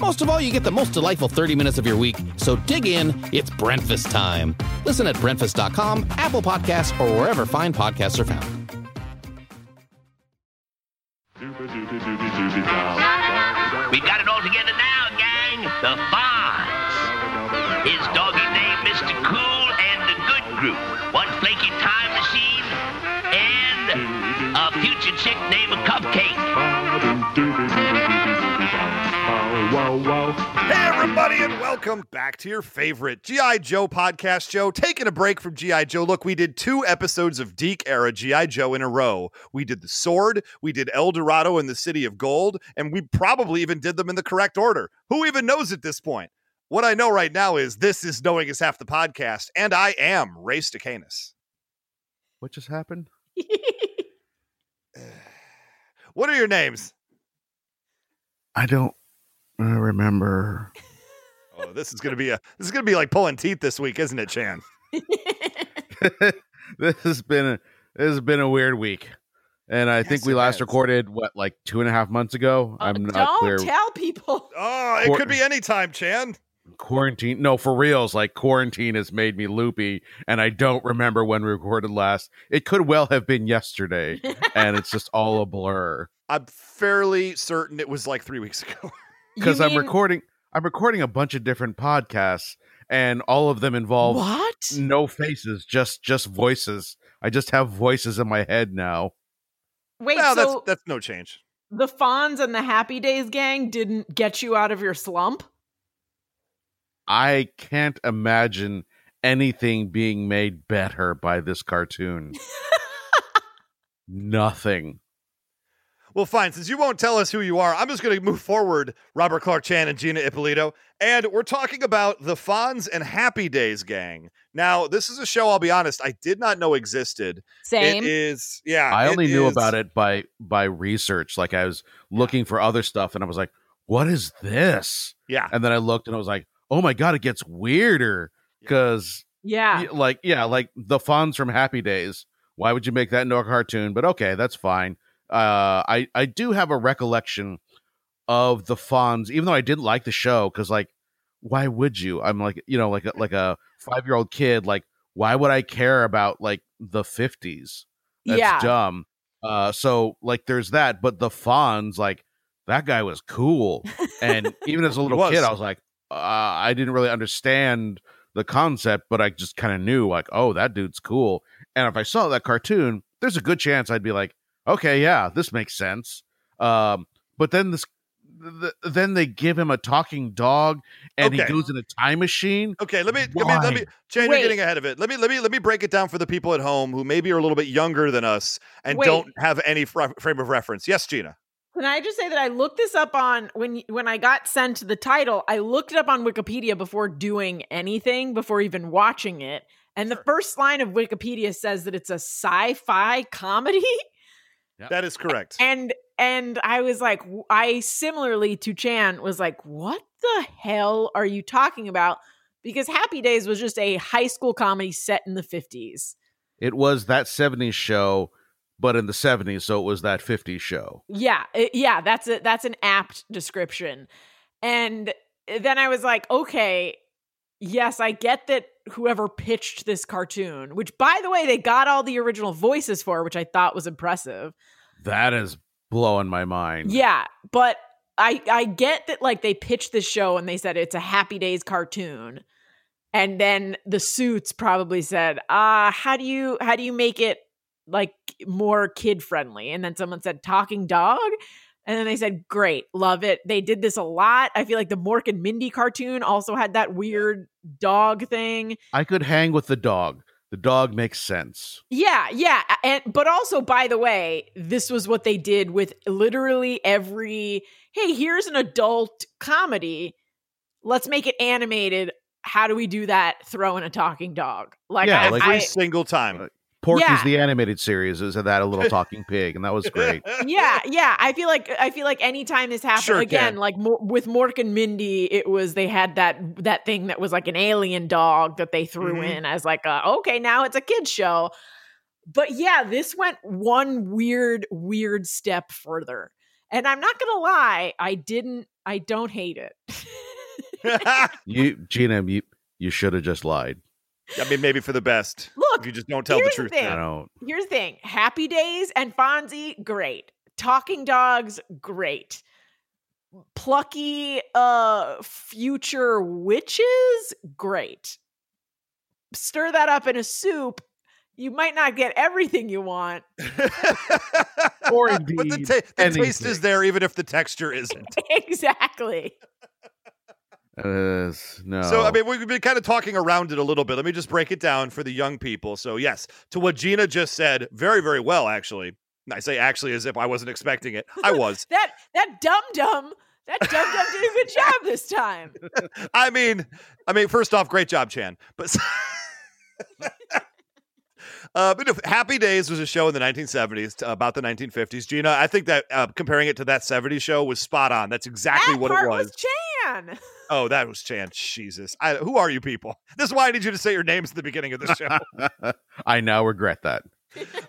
Most of all, you get the most delightful 30 minutes of your week. So dig in, it's Breakfast time. Listen at breakfast.com, Apple Podcasts, or wherever fine podcasts are found. We got it all together now, gang. The Fonz. His doggy name, Mr. Cool, and the Good Group. One flaky time machine, and a future chick named Cupcake. Hey, everybody, and welcome back to your favorite G.I. Joe podcast show. Taking a break from G.I. Joe. Look, we did two episodes of DiC era G.I. Joe in a row. We did The Sword, we did El Dorado and the City of Gold, and we probably even did them in the correct order. Who even knows at this point? What I know right now is this is Knowing is Half the Podcast, and I am Ray Stacanus. What just happened? What are your names? I don't uh, remember. Oh, this is gonna be a this is gonna be like pulling teeth this week, isn't it, Chan? this has been a, this has been a weird week, and I think we last has. recorded what like two and a half months ago. Uh, I'm not don't clear. tell people. Oh, it Quar- could be any time, Chan. quarantine. No, for reals. Like quarantine has made me loopy, and I don't remember when we recorded last. It could well have been yesterday, and it's just all a blur I'm fairly certain it was like three weeks ago. because I'm mean- recording. I'm recording a bunch of different podcasts, and all of them involve What? no faces, just just voices. I just have voices in my head now. Wait, well, so that's that's no change. the Fonz and the Happy Days gang didn't get you out of your slump? I can't imagine anything being made better by this cartoon. Nothing. Well, fine. Since you won't tell us who you are, I'm just going to move forward, Robert Clark Chan and Gina Ippolito. And we're talking about the Fonz and Happy Days gang. Now, this is a show, I'll be honest, I did not know existed. Same. It is, yeah. I only knew is- about it by by research. Like I was looking for other stuff and I was like, what is this? Yeah. And then I looked and I was like, oh my god, it gets weirder. Cause yeah. y- like yeah, like the Fonz from Happy Days. Why would you make that into a cartoon? But okay, that's fine. Uh I I do have a recollection of the Fonz, even though I didn't like the show, because like, why would you? I'm like, you know, like a, like a five year old kid. Like, why would I care about like the fifties? That's yeah. dumb. Uh, so like, there's that, but the Fonz, like, that guy was cool, and even as a little kid, I was like, uh, I didn't really understand the concept, but I just kind of knew, like, oh, that dude's cool. And if I saw that cartoon, there's a good chance I'd be like, okay, yeah, this makes sense. Um, but then this. th- Then they give him a talking dog, and Okay. he goes in a time machine. Okay, let me let me let me Why? Chan, you're getting ahead of it. Let me let me let me break it down for the people at home who maybe are a little bit younger than us and Wait. don't have any fr- frame of reference. Yes, Gina. Can I just say that I looked this up on when when I got sent the title, I looked it up on Wikipedia before doing anything, before even watching it. And the first line of Wikipedia says that it's a sci-fi comedy. That is correct. And and I was like, I similarly to Chan was like, what the hell are you talking about? Because Happy Days was just a high school comedy set in the 50s. It was that 70s show, but in the 70s, so it was that 50s show. Yeah, it- yeah, that's a that's an apt description. And eh, then I was like, okay, yes, I get that whoever pitched this cartoon, which by the way, they got all the original voices for, which I thought was impressive. That is blowing my mind. Yeah, but I I get that like they pitched this show and they said it's a Happy Days cartoon. and then the suits probably said, "Uh, how do you how do you make it like more kid friendly?" And then someone said, "Talking dog." And then they said, "Great, love it." They did this a lot. I feel like the Mork and Mindy cartoon also had that weird dog thing. I could hang with the dog. The dog makes sense. Yeah, yeah, and but also by the way, this was what they did with literally every hey, here's an adult comedy. Let's make it animated. How do we do that? Throw in a talking dog. Like, Yeah, I, like- Every I- single time. Porky's Yeah. the animated series is that a little talking pig, and that was great. yeah, yeah. I feel like I feel like anytime this happened Sure again, can. like Mor- with Mork and Mindy, it was they had that that thing that was like an alien dog that they threw Mhm. in as like a okay, now it's a kids show. But yeah, this went one weird, weird step further. And I'm not gonna lie, I didn't. I don't hate it. You, Gina, you you should have just lied. I mean, maybe for the best. Look, If you just don't tell the here's the truth. thing. I don't. here's the thing happy days and fonzie great talking dogs great plucky uh future witches great stir that up in a soup you might not get everything you want Or but the, indeed ta- the taste is there, even if the texture isn't. exactly Uh, no. So, I mean, we've been kind of talking around it a little bit. Let me just break it down for the young people. So, yes, to what Gina just said, very, very well, actually. I say actually as if I wasn't expecting it. I was. that that dum dum that dum dum did a good job this time I mean, I mean, first off, great job, Chan. But, uh, but if Happy Days was a show in the 1970s to about the 1950s. Gina, I think that uh, comparing it to that 70s show was spot on. That's exactly that what part it was. was chan Oh, that was Chan. Jesus, I, who are you people? This is why I need you to say your names at the beginning of the show. I now regret that.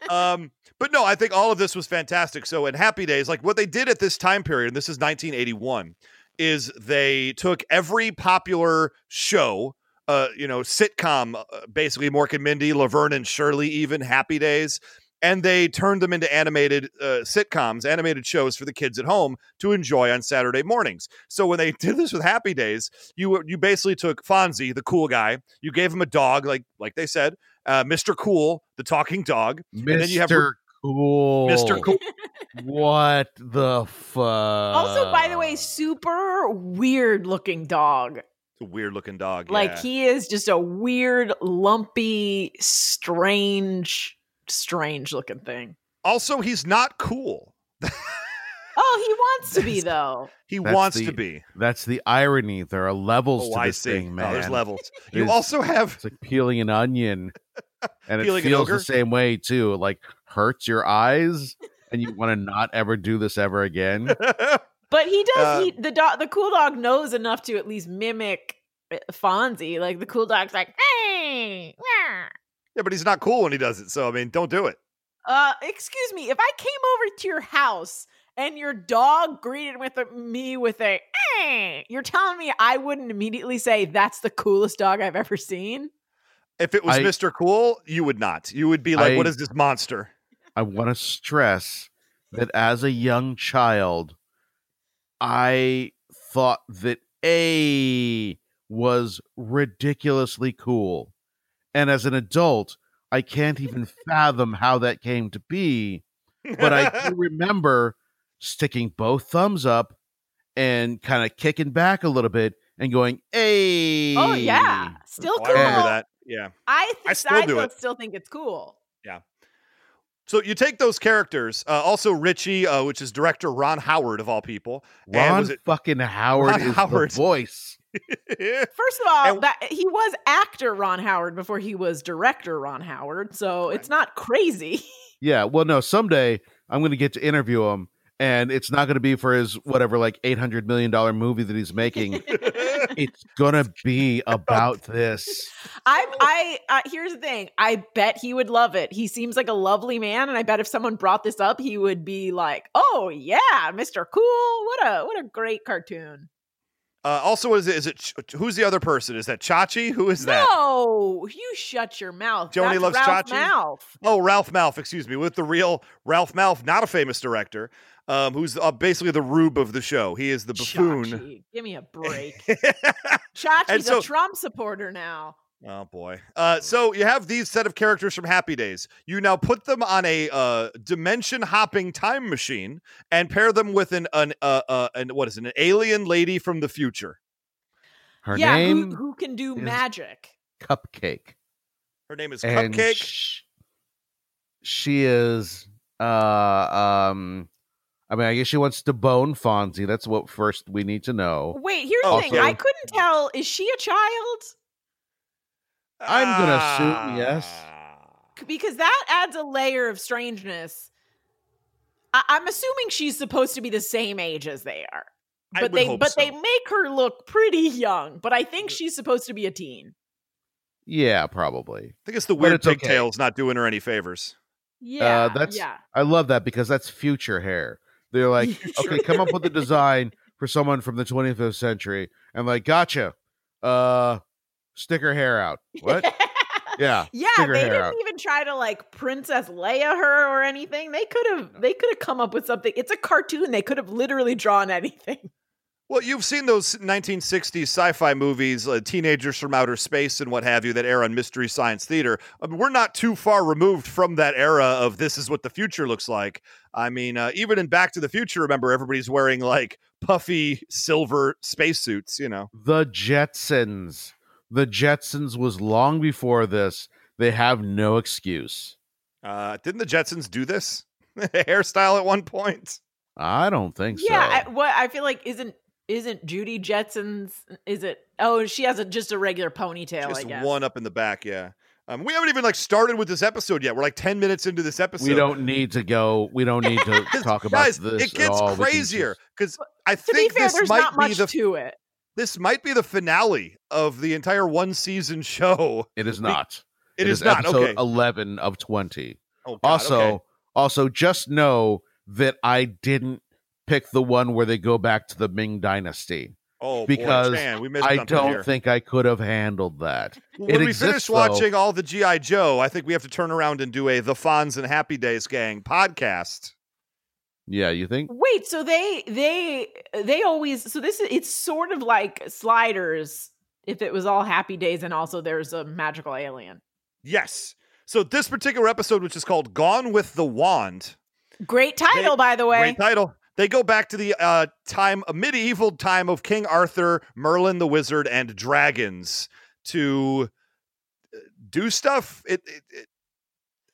um, but no, I think all of this was fantastic. So in Happy Days, like what they did at this time period, and this is 1981, is they took every popular show, uh, you know, sitcom, uh, basically Mork and Mindy, Laverne and Shirley, even Happy Days, and they turned them into animated uh, sitcoms, animated shows for the kids at home to enjoy on Saturday mornings. So when they did this with Happy Days, you you basically took Fonzie, the cool guy, you gave him a dog, like like they said, uh, Mr. Cool, the talking dog, Mr. then you have- cool. Mr. Cool. What the fuck? also by the way super weird looking dog It's a weird looking dog. Like yeah. he is just a weird, lumpy, strange, strange looking thing. also he's not cool. Oh, he wants to be though. He That's wants the- to be. That's the irony. There are levels Oh, to I this see. thing, man. Oh, there's levels. You There's- also have It's like peeling an onion, and it Peeling an feels the same way too. It, Like hurts your eyes, and you want to not ever do this ever again. But he does. Uh, he the dog, the cool dog knows enough to at least mimic uh, Fonzie. Like the cool dog's like, hey, wah." Yeah, but he's not cool when he does it. So I mean, don't do it. uh, excuse me, if I came over to your house and your dog greeted with a, me with a, hey, you're telling me I wouldn't immediately say that's the coolest dog I've ever seen? If it was I- Mr. Cool, you would not. You would be like, I- "What is this monster?" I want to stress that as a young child, I thought that A was ridiculously cool. And as an adult, I can't even fathom how that came to be. But I do remember sticking both thumbs up and kind of kicking back a little bit and going, "Hey!" Oh yeah, still Oh, cool. I remember that. Yeah. I, th- I still do still, it. still think it's cool. Yeah. So you take those characters. Uh, also, Richie, uh, which is director Ron Howard of all people. And Ron was it- fucking Howard Ron is Howard. the voice. First of all, And- that he was actor Ron Howard before he was director Ron Howard, so it's not crazy. Yeah, well, no, someday I'm going to get to interview him, and it's not going to be for his whatever, like eight hundred million dollar movie that he's making. it's going to be about this. I, I, uh, here's the thing. I bet he would love it. He seems like a lovely man, and I bet if someone brought this up, he would be like, "Oh yeah, Mister Cool. What a what a great cartoon." Uh, also, is it, is it who's the other person? Is that Chachi? Who is that? No, you shut your mouth. Joanie That's loves Ralph Chachi? Mouth. Oh, Ralph Malph, excuse me, with the real Ralph Malph, not a famous director, um, who's uh, basically the rube of the show. He is the buffoon. Chachi. Give me a break. Chachi's so- a Trump supporter now. Oh boy. Uh, so you have these set of characters from Happy Days. You now put them on a uh, dimension hopping time machine and pair them with an an uh, uh an what is it? An alien lady from the future. Her yeah, name who, who can do is- magic? Cupcake. Her name is and Cupcake. sh- she is uh um I mean I guess she wants to bone Fonzie. That's what first we need to know. Wait, here's Oh, the thing. I couldn't tell. Is she a child? I'm gonna assume yes. Ah. Because that adds a layer of strangeness. I- I'm assuming she's supposed to be the same age as they are, I but would they hope but so. they make her look pretty young. But I think she's supposed to be a teen. Yeah, probably. I think it's the weird it's okay. pigtails not doing her any favors. Yeah, that's- yeah. I love that because that's future hair. They're like, okay, come up with a design for someone from the 25th century. And like, gotcha. Uh stick her hair out. What? yeah. Yeah, stick her they hair didn't out. even try to like Princess Leia her or anything. They could have they could have come up with something. It's a cartoon. They could have literally drawn anything. Well, you've seen those 1960s sci-fi movies, uh, teenagers from outer space and what have you, that air on Mystery Science Theater. I mean, we're not too far removed from that era of this is what the future looks like. I mean, uh, even in Back to the Future, remember everybody's wearing like puffy silver spacesuits. You know, The Jetsons. The Jetsons was long before this. They have no excuse. uh, didn't the Jetsons do this hairstyle at one point? I don't think so. Yeah, so. I, what I feel like isn't isn't Judy Jetson's is it oh she has a just a regular ponytail, I Just guess. one up in the back. Yeah. Um, we haven't even like started with this episode yet. We're like 10 minutes into this episode. we don't need to go. We don't need to talk about guys, this. it at gets all. Crazier because I to be think fair, this there's might not be much the to it. This might be the finale of the entire one season show. It is not. it is, not episode okay. Eleven of twenty. Oh, God, also, okay. also, just know that I didn't pick the one where they go back to the Ming Dynasty oh, because boy, Chan, missed I don't here. think I could have handled that. when it we exists, finish though. watching all the GI Joe, I think we have to turn around and do a the Fonz and Happy Days gang podcast. Yeah, you think? Wait, so they they they always so this is it's sort of like sliders if it was all happy days and also there's a magical alien. Yes. So this particular episode, which is called "Gone with the Wand," Great title, by the way. Great title. They go back to the uh, time, a medieval time of King Arthur, Merlin the Wizard, and dragons to uh, do stuff. It, it, it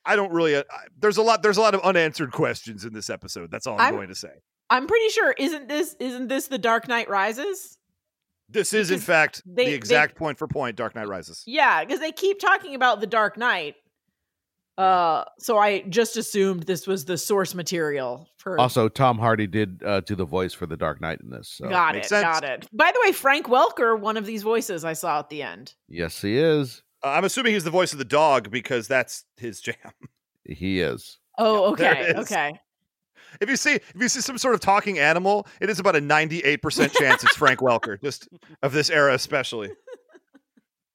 I don't really. Uh, I- there's a lot. There's a lot of unanswered questions in this episode. That's all I'm, I'm- going to say. I'm pretty sure isn't this isn't this the Dark Knight Rises? This is, in fact, they- the they- exact point for point. Dark Knight Rises. Yeah, because they keep talking about the Dark Knight. Uh, so I just assumed this was the source material for. Also, Tom Hardy did uh, do the voice for the Dark Knight in this. So. got it, sense. got it. By the way, Frank Welker, one of these voices I saw at the end. Yes, he is. Uh, I'm assuming he's the voice of the dog because that's his jam. He is. Oh, okay, it is. okay. If you see if you see some sort of talking animal, it is about a 98% chance it's Frank Welker, just of this era especially.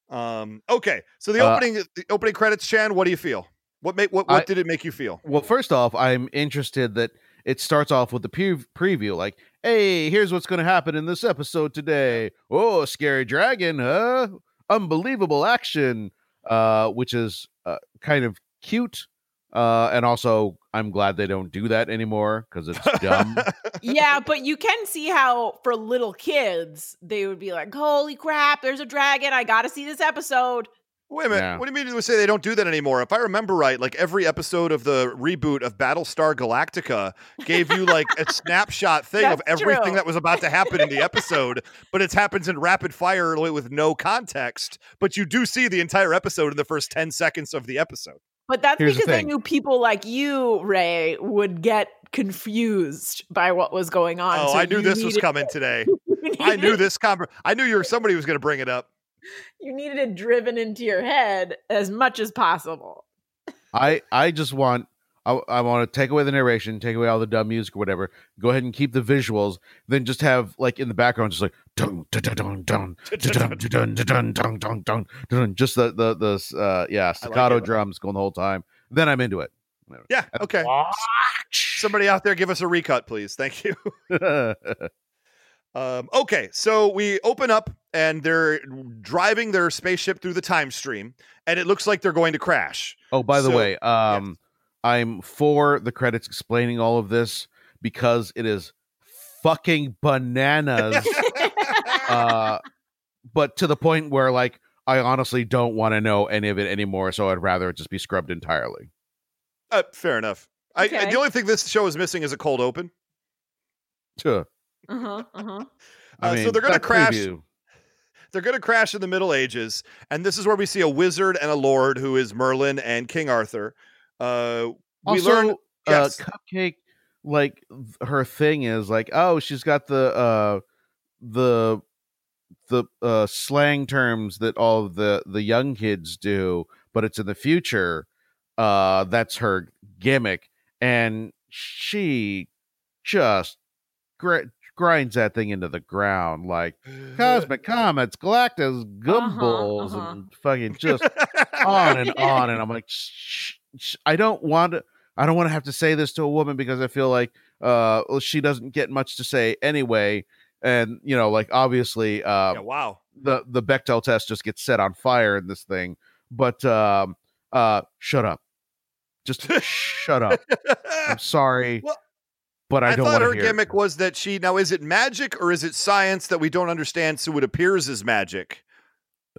Um okay. So the Uh, opening the opening credits, Chan, what do you feel? What made what, what I- did it make you feel? Well, first off, I'm interested that it starts off with the pre- preview, like, "Hey, here's what's going to happen in this episode today. Oh, scary dragon, huh? Unbelievable action." Uh, which is uh, kind of cute. Uh, and also, I'm glad they don't do that anymore because it's dumb. yeah, but you can see how for little kids they would be like, "Holy crap! There's a dragon! I got to see this episode." Wait a minute. Yeah. What do you mean you say they don't do that anymore? If I remember right, like every episode of the reboot of Battlestar Galactica gave you like a snapshot thing of everything true. that was about to happen in the episode, but it happens in rapid fire with no context. But you do see the entire episode in the first 10 seconds of the episode. But that's Here's because they thing. knew people like you, Ray, would get confused by what was going on. Oh, so I knew you this was needed- coming today. I knew this conver- I knew you were somebody was going to bring it up. You needed it driven into your head as much as possible. I I just want I, I want to take away the narration, take away all the dumb music or whatever. Go ahead and keep the visuals. Then just have like in the background, just like dun dun dun dun dun dun dun dun dun dun dun dun dun. Just the the the uh yeah staccato it. drums going the whole time. Then I'm into it. Yeah, okay. Somebody out there give us a recut, please. Thank you. Um, okay, so we open up and they're driving their spaceship through the time stream, and it looks like they're going to crash. Oh, by the So- way, um, I'm for the credits explaining all of this because it is fucking bananas. uh, but to the point where, like, I honestly don't want to know any of it anymore. So I'd rather it just be scrubbed entirely. Uh, fair enough. I, Okay. the only thing this show is missing is a cold open. Tuh. Uh-huh. Uh-huh. I Uh, mean, so they're going to crash. preview- They're going to crash in the Middle Ages, and this is where we see a wizard and a lord who is Merlin and King Arthur. Uh, we also, learn uh, yes. Cupcake, like her thing is like, oh, she's got the uh, the the uh, slang terms that all of the the young kids do, but it's in the future. Uh, that's her gimmick, and she just gr- grinds that thing into the ground like cosmic comets, galactus, gumballs, uh-huh. and fucking just on and on and i'm like shh, shh, i don't want to i don't want to have to say this to a woman because i feel like uh well, she doesn't get much to say anyway and you know like obviously uh yeah, wow. the the Bechdel test just gets set on fire in this thing but um uh shut up just shut up i'm sorry Well, but i, I, don't thought her hear it. gimmick was that she now is it magic or is it science that we don't understand, so it appears as magic,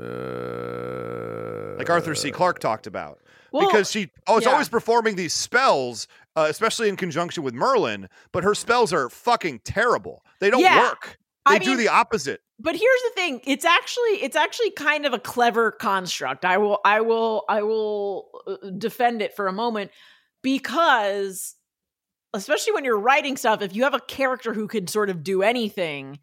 uh, like Arthur C. Clarke talked about. Well, because she oh, it's yeah. always performing these spells, uh, especially in conjunction with Merlin. But her spells are fucking terrible. They don't Yeah. work. They I do mean- the opposite. but here's the thing it's actually it's actually kind of a clever construct i will i will i will uh, defend it for a moment because especially when you're writing stuff if you have a character who can sort of do anything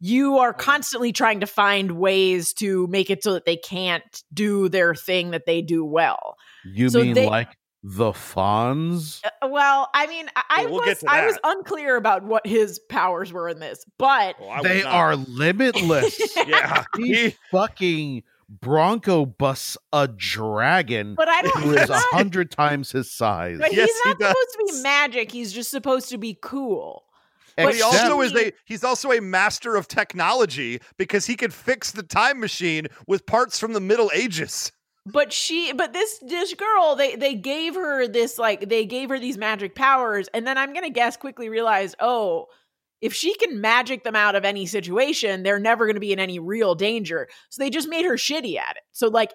you are constantly trying to find ways to make it so that they can't do their thing that they do well you so mean they- like the Fonz? Uh, well i mean i, I Well, we'll was i was unclear about what his powers were in this but Well, they not. are limitless. Yeah. he He- fucking Bronco busts a dragon but i don't who is a hundred times his size. But Yes, he's he not supposed to be magic. He's just supposed to be cool. But he Except- also is a he's also a master of technology because he could fix the time machine with parts from the Middle Ages. But she, but this this girl, they they gave her this like they gave her these magic powers, and then I'm gonna guess quickly realized, oh, if she can magic them out of any situation, they're never gonna be in any real danger. So they just made her shitty at it. So like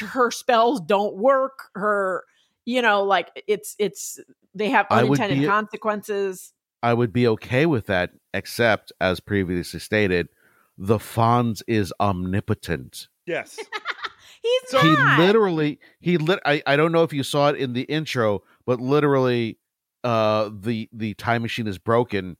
her spells don't work. Her, you know, like it's it's they have I unintended be- consequences. I would be okay with that, except as previously stated, the Fonz is omnipotent. Yes. He's So- he literally he lit I, I don't know if you saw it in the intro but literally uh the the time machine is broken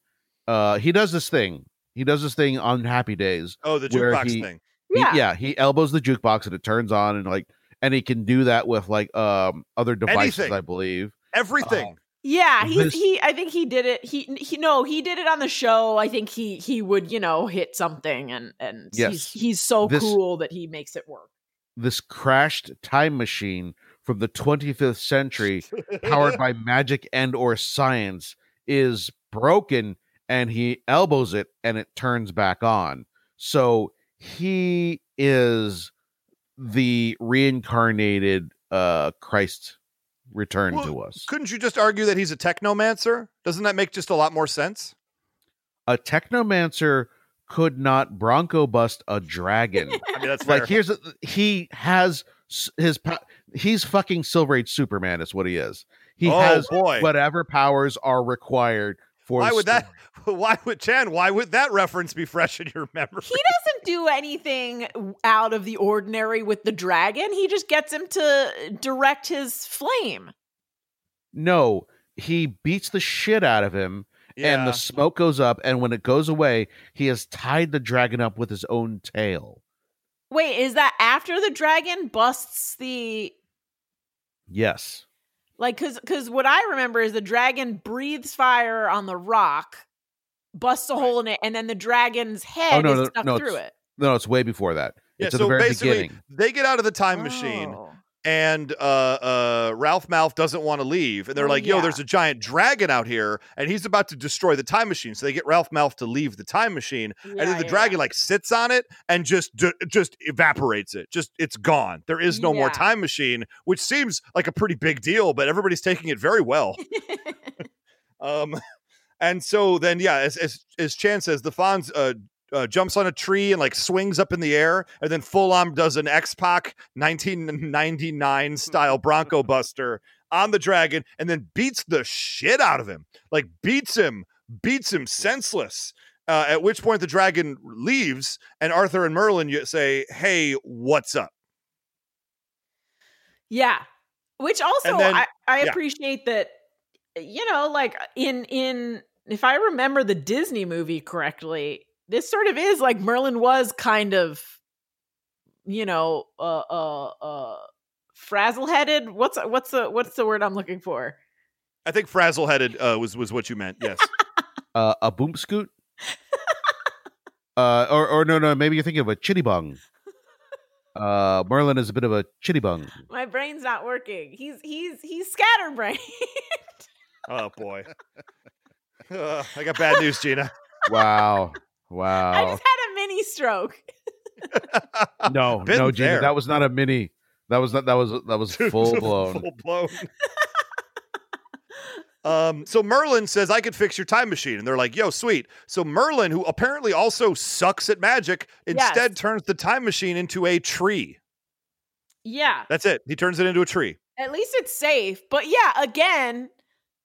uh he does this thing he does this thing on happy days Oh, the jukebox he- thing. He- yeah. yeah he elbows the jukebox and it turns on and like and he can do that with like um other devices Anything. i believe Everything. Yeah, he This- he I think he did it. He he no, he did it on the show. I think he he would, you know, hit something and and Yes. he's he's so This- cool that he makes it work. this crashed time machine from the 25th century powered by magic and or science is broken and he elbows it and it turns back on so he is the reincarnated uh christ returned Well, to us Couldn't you just argue that he's a technomancer? Doesn't that make just a lot more sense? a technomancer could not bronco bust a dragon I mean, that's fair. like here's the, he has his he's fucking silver age superman is what he is he oh has boy. whatever powers are required Why the would that? Why would Chan? Why would that reference be fresh in your memory? He doesn't do anything out of the ordinary with the dragon. He just gets him to direct his flame. no he beats the shit out of him and the smoke goes up and when it goes away he has tied the dragon up with his own tail Wait, is that after the dragon busts the yes like cuz cuz what I remember is the dragon breathes fire on the rock, busts a hole in it and then the dragon's oh, head no, is no, stuck no, through it. no it's way before that Yeah, it's at so the very basically, beginning they get out of the time machine. Oh. And uh, uh, Ralph Malph doesn't want to leave, and they're Oh, like, "Yo, yeah. there's a giant dragon out here, and he's about to destroy the time machine." So they get Ralph Malph to leave the time machine, and then the dragon like sits on it and just d- just evaporates it. Just it's gone. There is no more time machine, which seems like a pretty big deal, but everybody's taking it very well. Um, and so then, yeah, as as, as Chan says, the Fonz uh, uh, jumps on a tree and like swings up in the air, and then full on does an X Pac 1999 style Bronco Buster on the dragon, and then beats the shit out of him, like beats him, beats him senseless. Uh, at which point the dragon leaves, and Arthur and Merlin say, "Hey, what's up?" Yeah. Which also then- I, I yeah. appreciate that you know, like in in if I remember the Disney movie correctly, this sort of is like Merlin was kind of you know, uh uh uh frazzle headed. What's what's the what's the word I'm looking for? I think frazzle headed uh, was was what you meant. Yes. Uh, a boom scoot. uh, or or no no maybe you're thinking of a chitty bung. Uh, Merlin is a bit of a chitty bung. My brain's not working. He's he's he's scatterbrained. oh boy. Uh, I got bad news, Gina. Wow, I just had a mini stroke. No, Been no, Gina, there. that was not a mini. That was not. That was that was full blown. Full blown. um, so Merlin says, I could fix your time machine. And they're like, yo, sweet. So Merlin, who apparently also sucks at magic, instead Yes. turns the time machine into a tree. Yeah. That's it. He turns it into a tree. At least it's safe. But yeah, again,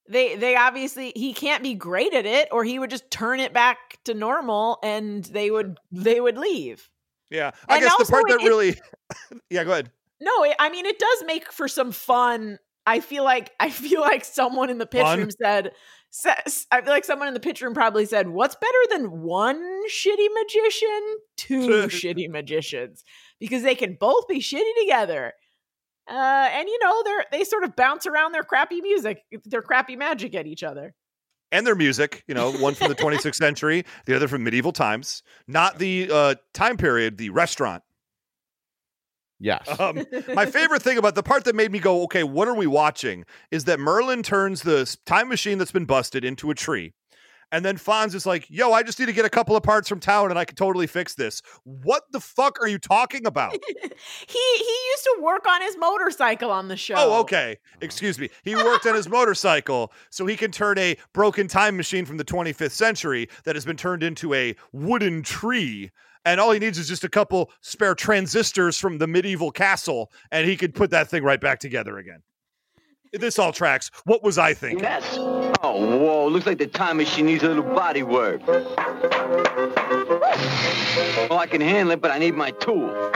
they they obviously he can't be great at it or he would just turn it back to normal and they would they would leave. Yeah. I And guess the part it- that really Yeah, go ahead. No, it, I mean it does make for some fun. I feel like I feel like someone in the pitch Fun? room said says, I feel like someone in the pitch room probably said, "What's better than one shitty magician? Two shitty magicians because they can both be shitty together." Uh, and you know they're they sort of bounce around their crappy music, their crappy magic at each other. and their music, you know, one from the 26th century, the other from medieval times, not the uh, time period, the restaurant. Yes. Um, my favorite thing about the part that made me go, okay, what are we watching? Is that Merlin turns the time machine that's been busted into a tree. And then Fonz is like, yo, I just need to get a couple of parts from town and I can totally fix this. What the fuck are you talking about? he he used to work on his motorcycle on the show. Oh, okay. Excuse me. He worked on his motorcycle so he can turn a broken time machine from the 25th century that has been turned into a wooden tree. And all he needs is just a couple spare transistors from the medieval castle, and he could put that thing right back together again. This all tracks. What was I thinking? Yes. Oh, whoa. Looks like the time machine needs a little body work. Well, I can handle it, but I need my tool.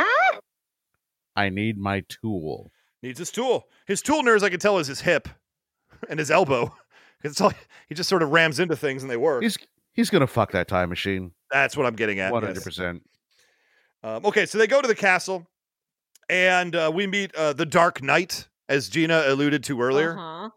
I need my tool. Needs his tool. His tool nerves, I can tell, is his hip and his elbow. It's all he just sort of rams into things and they work. He's he's gonna fuck that time machine. That's what I'm getting at. Hundred percent. Um, okay, so they go to the castle, and uh, we meet uh, the Dark Knight, as Gina alluded to earlier. Uh-huh.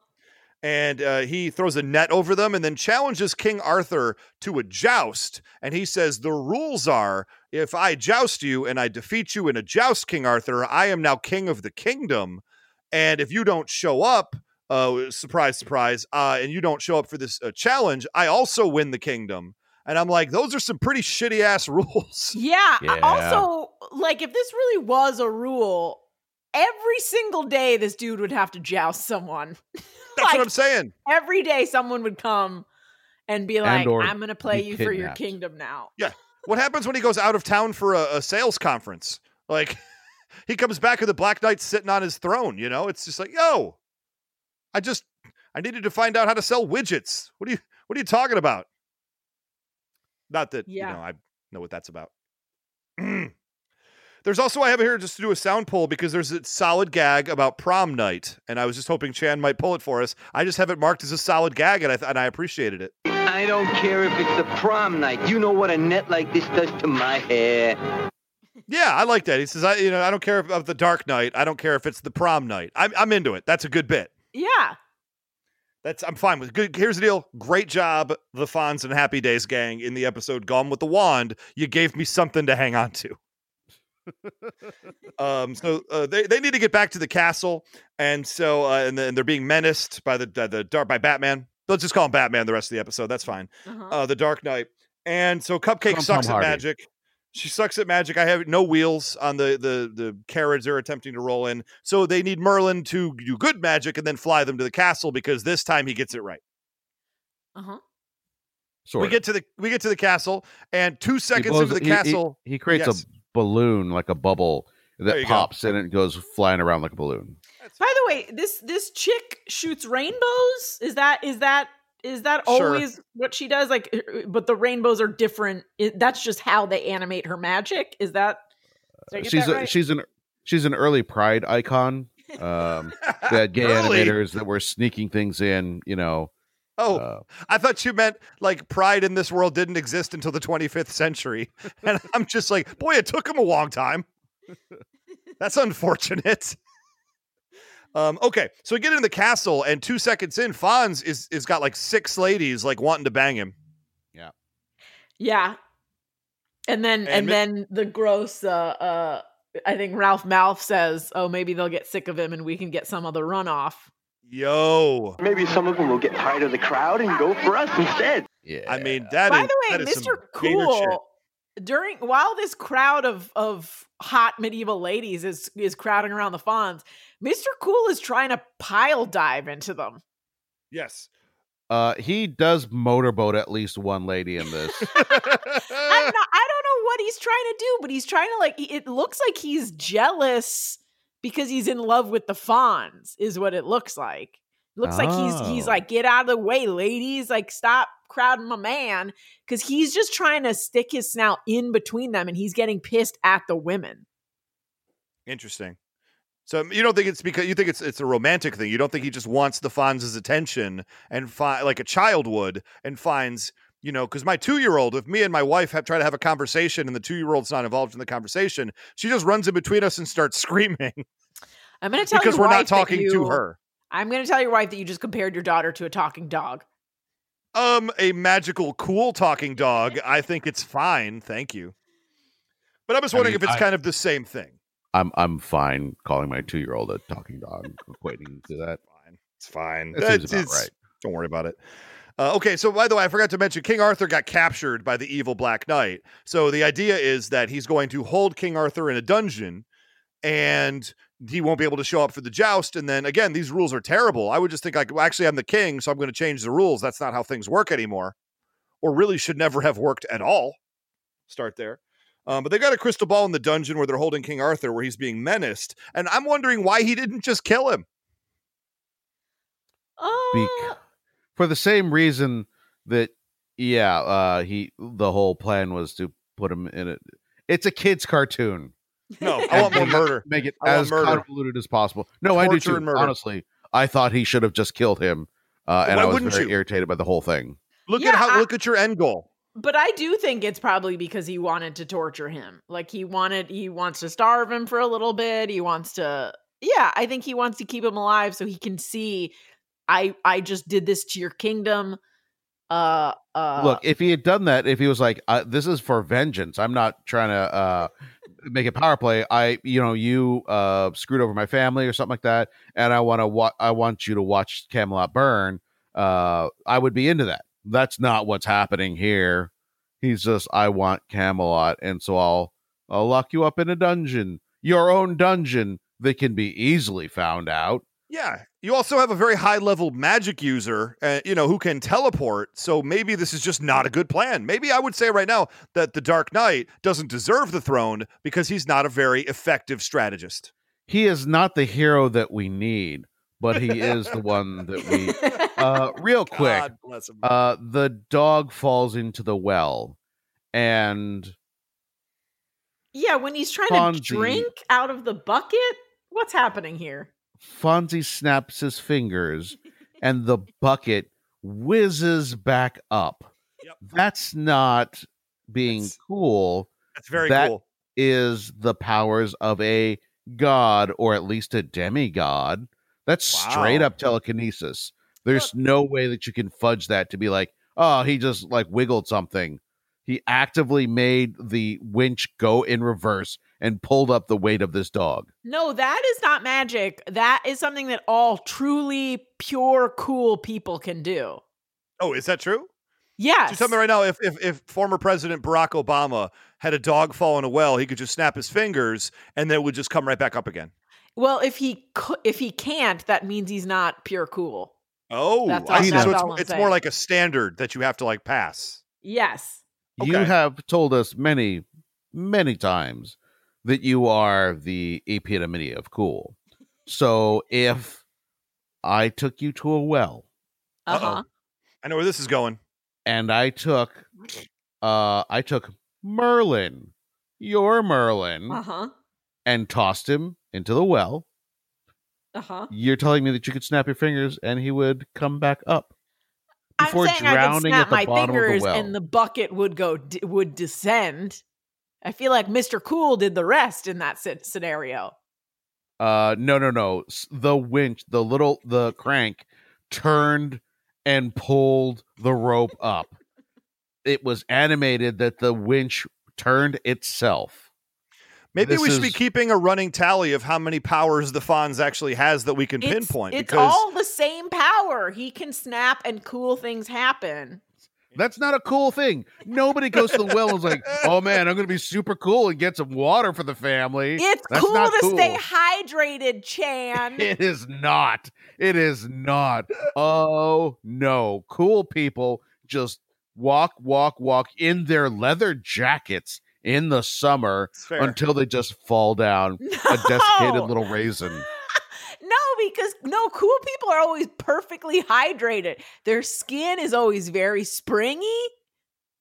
And uh, he throws a net over them and then challenges King Arthur to a joust. And he says, The rules are if I joust you and I defeat you in a joust, King Arthur, I am now king of the kingdom. And if you don't show up, uh, surprise, surprise, uh, and you don't show up for this uh, challenge, I also win the kingdom. And I'm like, those are some pretty shitty ass rules. Yeah. Yeah. Also, like, if this really was a rule, every single day this dude would have to joust someone. That's Like- what I'm saying. every day someone would come and be like, or I'm going to play be you for your kingdom now. Yeah. What happens when he goes out of town for a, a sales conference? Like he comes back with the Black Knight sitting on his throne, you know? It's just like, yo, I just I needed to find out how to sell widgets. What are you what are you talking about? Not that Yeah. you know, I know what that's about. there's also I have it here just to do a sound poll because there's a solid gag about prom night, and I was just hoping Chan might pull it for us. I just have it marked as a solid gag, and I th- and I appreciated it. I don't care if it's the prom night. You know what a net like this does to my hair. Yeah, I like that. He says, I you know, I don't care if of the Dark Knight. I don't care if it's the prom night. I'm I'm into it. That's a good bit. Yeah. That's I'm fine with. Good. Here's the deal. Great job, the Fonz and Happy Days gang in the episode Gone with the Wand. You gave me something to hang on to. um, so uh, they they need to get back to the castle, and so uh, and, then they're being menaced by the the, the dark by Batman. Let's just call him Batman the rest of the episode. That's fine. Uh-huh. Uh, the Dark Knight, and so Cupcake Tom sucks at Hardy. magic. She sucks at magic. I have no wheels on the the the carriage they're attempting to roll in, so they need Merlin to do good magic and then fly them to the castle because this time he gets it right. uh-huh. Sort we of. get to the we get to the castle, and two seconds blows- into the he- he- castle, he, creates Yes. a balloon like a bubble that you go. pops and it goes flying around like a balloon. By the way, this this chick shoots rainbows. Is that is that is that Sure. always what she does? Like, but the rainbows are different. That's just how they animate her magic. Is that? Did I get she's that a, she's an she's an early Pride icon. Um, they had gay Early? animators that were sneaking things in. You know, Oh, uh, I thought you meant like pride in this world didn't exist until the 25th century. And I'm just like, boy, it took him a long time. That's unfortunate. Um, okay, so we get in the castle, and two seconds in, Fonz is is got like six ladies like wanting to bang him. yeah. Yeah, and then And and, mi- then the gross. Uh, uh, I think Ralph Malph says, "Oh, maybe they'll get sick of him, and we can get some of the runoff." Yo, Maybe some of them will get tired of the crowd and go for us instead. yeah. I mean that. By is- the way, that is some Mr. Cool, during while this crowd of of hot medieval ladies is is crowding around the Fonz, Mr. Cool is trying to pile dive into them. Yes. uh, he does motorboat at least one lady in this. I'm not, I don't know what he's trying to do, but he's trying to like. It looks like he's jealous because he's in love with the Fonz. Is what it looks like. Looks like he's he's Oh. like, get out of the way, ladies! Like, stop crowding my man, because he's just trying to stick his snout in between them, and he's getting pissed at the women. Interesting. So um, you don't think it's because you think it's it's a romantic thing. You don't think he just wants the Fonz's attention and find like a child would and finds you know because my two year old, if me and my wife have try to have a conversation and the two year old's not involved in the conversation, she just runs in between us and starts screaming I'm going to tell because we're not wife that talking to her. I'm going to tell your wife that you just compared your daughter to a talking dog. Um, a magical, cool talking dog. I think it's fine. Thank you. But I'm just I wondering mean, if it's I- kind of the same thing. I'm I'm fine calling my two year old a talking dog, equating to that. Fine. It's fine. That seems It's- about it's- right. Don't worry about it. Uh, okay, so by the way, I forgot to mention King Arthur got captured by the evil Black Knight. So the idea is that he's going to hold King Arthur in a dungeon and he won't be able to show up for the joust. And then again, these rules are terrible. I would just think, like, well, actually, I'm the king, so I'm going to change the rules. That's not how things work anymore, or really should never have worked at all. Start there. Um, but they got a crystal ball in the dungeon where they're holding King Arthur, where he's being menaced. And I'm wondering why he didn't just kill him. Uh, Bec- for the same reason that yeah, uh, he the whole plan was to put him in it. It's a kids' cartoon. No, I want more murder. Make it I as convoluted as possible. No, I do too. and murder. Honestly, I thought he should have just killed him, uh, and Why I was wouldn't very you? irritated by the whole thing. Look Yeah, at how I- look at your end goal. But I do think it's probably because he wanted to torture him. Like he wanted he wants to starve him for a little bit. He wants to Yeah, I think he wants to keep him alive so he can see I I just did this to your kingdom. Uh uh Look, if he had done that, if he was like, uh, "This is for vengeance," I'm not trying to uh, make a power play. I, you know, you uh, screwed over my family or something like that, and I want to wa- I want you to watch Camelot burn. Uh, I would be into that. That's not what's happening here. He's just, I want Camelot, and so I'll I'll lock you up in a dungeon, your own dungeon that can be easily found out. Yeah. You also have a very high level magic user, uh, you know, who can teleport. So maybe this is just not a good plan. Maybe I would say right now that the Dark Knight doesn't deserve the throne because he's not a very effective strategist. He is not the hero that we need, but he is the one that we uh real quick God bless him. uh the dog falls into the well and Yeah, when he's trying Fonzie. to drink out of the bucket, what's happening here? Fonzie snaps his fingers and the bucket whizzes back up. Yep. That's not being That's- cool. That's very that- cool. Is the powers of a god or at least a demigod. That's straight up telekinesis. There's no way that you can fudge that to be like, oh, he just like wiggled something. He actively made the winch go in reverse and pulled up the weight of this dog. No, that is not magic. That is something that all truly pure, cool people can do. Oh, is that true? Yes. So tell me right now, if, if if former President Barack Obama had a dog fall in a well, he could just snap his fingers and then it would just come right back up again. Well, if he if he can't, that means he's not pure cool. Oh, That's I all- see. that's so all I'm it's, it's more like a standard that you have to like pass. Yes. You have told us many, many times that you are the epitome of cool. So if I took you to a well uh-huh. I know where this is going. and I took uh I took Merlin, your Merlin, Uh huh. and tossed him into the well, Uh huh. you're telling me that you could snap your fingers and he would come back up before I'm saying I could drowning snap at the my bottom of fingers the well. and the bucket would go d- would descend. I feel like Mr. Cool did the rest in that scenario. Uh, no, no, no. The winch, the little, the crank turned and pulled the rope up. It was animated that the winch turned itself. Maybe This we should be keeping a running tally of how many powers the Fonz actually has that we can It's, pinpoint. it's because all the same power. He can snap and cool things happen. That's not a cool thing. Nobody goes to the well and is like, "Oh man, I'm going to be super cool and get some water for the family." It's That's cool to cool. stay hydrated, Chan. It is not. It is not. Oh no. Cool people just walk, walk, walk in their leather jackets in the summer until they just fall down a desiccated little raisin. No, because no, cool people are always perfectly hydrated. Their skin is always very springy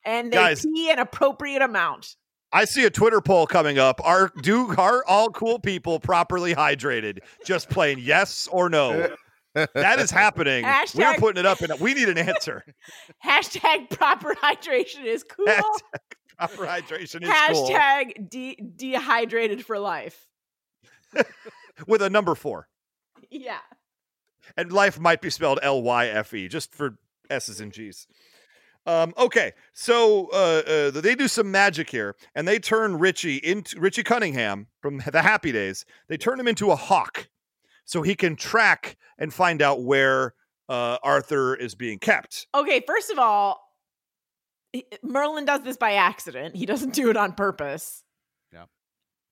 and they Guys. pee an appropriate amount. I see a Twitter poll coming up. Are do are all cool people properly hydrated? Just plain yes or no. That is happening. We're putting it up, and we need an answer. Hashtag proper hydration is cool. Hashtag proper hydration is cool. Hashtag de- dehydrated for life. with a number four, Yeah. and life might be spelled L Y F E, just for S's and G's. Um, okay, so uh, uh, they do some magic here, and they turn Richie into Richie Cunningham from the Happy Days. They turn him into a hawk, so he can track and find out where uh, Arthur is being kept. Okay, first of all, Merlin does this by accident. He doesn't do it on purpose.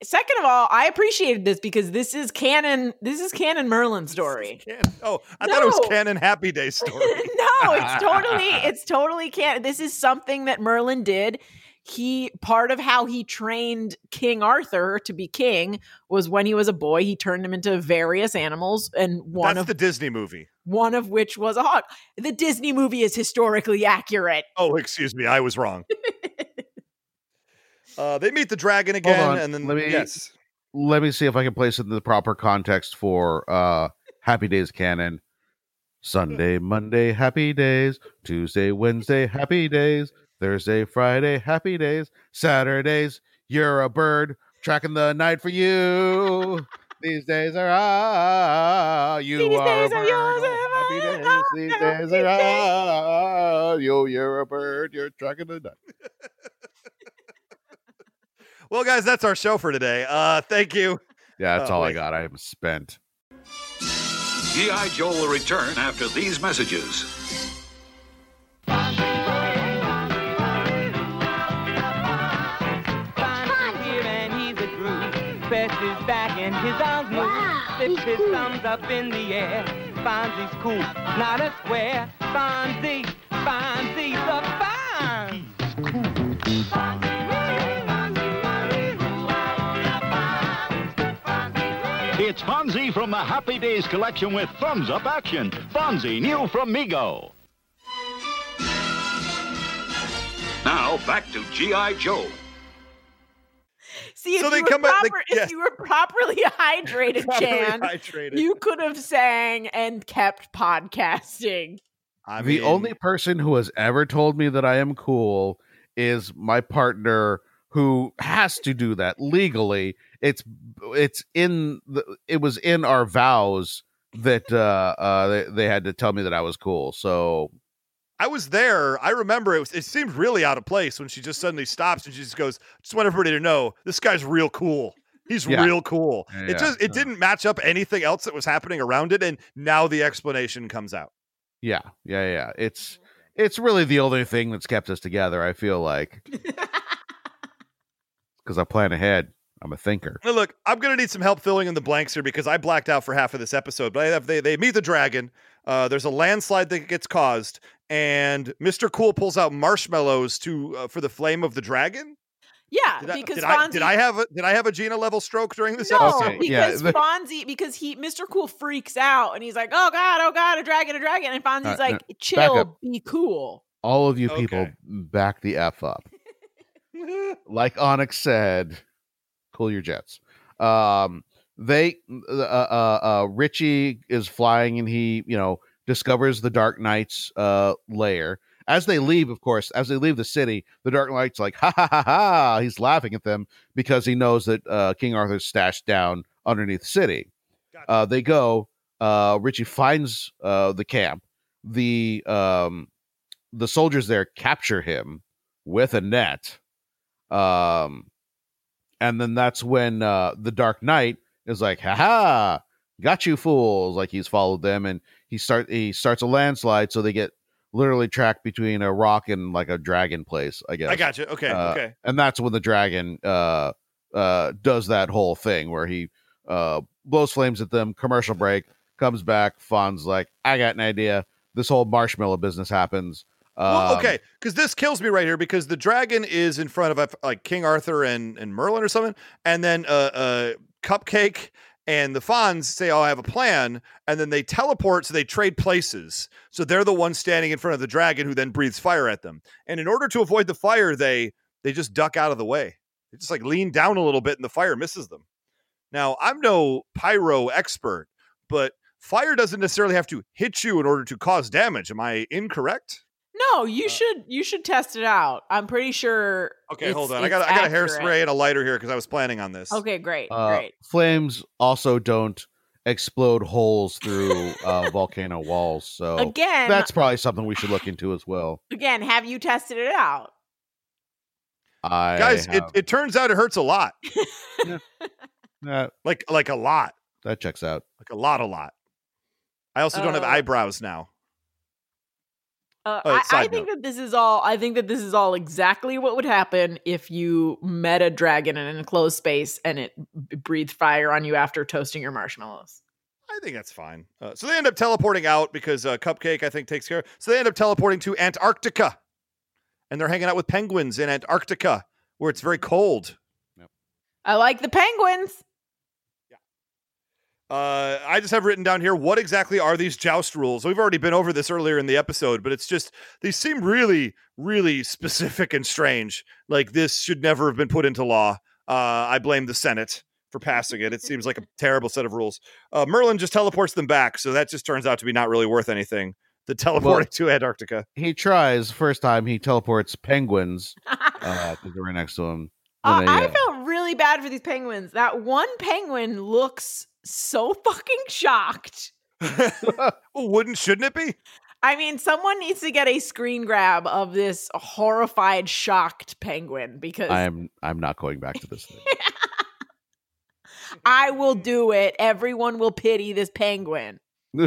Second of all, I appreciated this because this is canon. This is canon Merlin story. Can- oh, I thought it was Canon Happy Day story. no, it's totally, it's totally canon. This is something that Merlin did. He part of how he trained King Arthur to be king was when he was a boy. He turned him into various animals, and one That's of the Disney movie. one of which was a hawk. The Disney movie is historically accurate. Oh, excuse me, I was wrong. uh, they meet the dragon again, on, and then let me- yes, Let me see if I can place it in the proper context for uh Happy Days canon. Sunday, Monday, happy days. Tuesday, Wednesday, happy days. Thursday, Friday, happy days. Saturdays, you're a bird tracking the night for you. These days are ah, you These are days a are bird. yours oh, happy and days. These mine. days are ah, you, you're a bird. You're tracking the night. Well, guys, that's our show for today. Uh, thank you. Yeah, that's Oh, all I got. I am spent. G.I. Joe will return after these messages. Fonzie's here and he's a groove. Best is back and his arms move. Wow, Flips his cool. thumbs up in the air. Fonzie's cool, not a square. Fonzie, Fonzie's a Fonz. It's Fonzie from the Happy Days collection with thumbs up action. Fonzie, new from Mego. Now back to G.I. Joe. See, if, So you, they were come back- they- if yes. you were properly hydrated, Properly Chan, hydrated. you could have sang and kept podcasting. I the only person who has ever told me that I am cool is my partner who has to do that legally. It's it's in the it was in our vows that uh uh they, they had to tell me that I was cool. So I was there. I remember it was. It seemed really out of place when she just suddenly stops and she just goes, "Just want everybody to know this guy's real cool. He's Yeah. real cool." Yeah, It yeah. just it didn't match up anything else that was happening around it, and now the explanation comes out. Yeah, yeah, yeah. It's it's really the only thing that's kept us together. I feel like because I plan ahead. I'm a thinker. Now, look, I'm gonna need some help filling in the blanks here because I blacked out for half of this episode. But I have they they meet the dragon. Uh, there's a landslide that gets caused, and Mr. Cool pulls out marshmallows to uh, for the flame of the dragon. Yeah, Did I, because did, Fonzie. I, did I have a did I have a Gina level stroke during this no, episode? Okay, yeah, because the- Fonzie, because he, Mr. Cool freaks out and he's like, "Oh God, oh God, a dragon, a dragon," and Fonzie's Uh, like, back "Chill, be cool." All of you people, back the f up. like Onyx said, cool your jets. Um, they, uh, uh, uh, Richie is flying and he, you know, discovers the Dark Knight's uh lair. As they leave, of course, as they leave the city, the Dark Knight's like, ha ha ha ha. He's laughing at them because he knows that uh, King Arthur's stashed down underneath the city. Gotcha. Uh, they go. Uh, Richie finds uh, the camp. The um, the soldiers there capture him with a net. Um, and then that's when uh, the Dark Knight is like, "Ha ha, got you fools!" Like he's followed them, and he start he starts a landslide, so they get literally tracked between a rock and like a dragon place. I guess I got you. Okay, Uh, okay. and that's when the dragon uh uh does that whole thing where he uh blows flames at them commercial break comes back Fonz like i got an idea this whole marshmallow business happens Well, Um, okay, because this kills me right here because the dragon is in front of like King Arthur and and Merlin or something, and then uh, uh Cupcake and the Fonz say, "Oh, I have a plan," and then they teleport, so they trade places. So they're the ones standing in front of the dragon, who then breathes fire at them. And in order to avoid the fire, they they just duck out of the way. They just like lean down a little bit, and the fire misses them. Now, I'm no pyro expert, but fire doesn't necessarily have to hit you in order to cause damage. Am I incorrect? No, you should you should test it out. I'm pretty sure. Okay, it's- hold on. I it's got I got a hairspray and a lighter here because I was planning on this. Okay, great, uh, great. flames also don't explode holes through uh volcano walls so Again, that's probably something we should look into as well again, have you tested it out? i Guys, it, have- it turns out it hurts a lot. that, Like like a lot. that checks out Like a lot, a lot. I also don't have Uh, eyebrows now. Uh, Oh, I, I side think that this is all. I think that this is all exactly what would happen if you met a dragon in an enclosed space and it b- breathed fire on you after toasting your marshmallows. I think that's fine. Uh, so they end up teleporting out because uh, Cupcake, I think, takes care. So they end up teleporting to Antarctica, and they're hanging out with penguins in Antarctica, where it's very cold. I like the penguins. Uh, I just have written down here what exactly are these joust rules? We've already been over this earlier in the episode, but it's just these seem really, really specific and strange. Like this should never have been put into law. Uh, I blame the Senate for passing it. It seems like a terrible set of rules. Uh, Merlin just teleports them back, so that just turns out to be not really worth anything. The teleporting to Antarctica. he tries first time he teleports penguins uh because they're right next to him Uh, they, I uh, felt really bad for these penguins. That one penguin looks so fucking shocked. wouldn't shouldn't it be? I mean, someone needs to get a screen grab of this horrified, shocked penguin because I am I'm not going back to this thing. I will do it. Everyone will pity this penguin.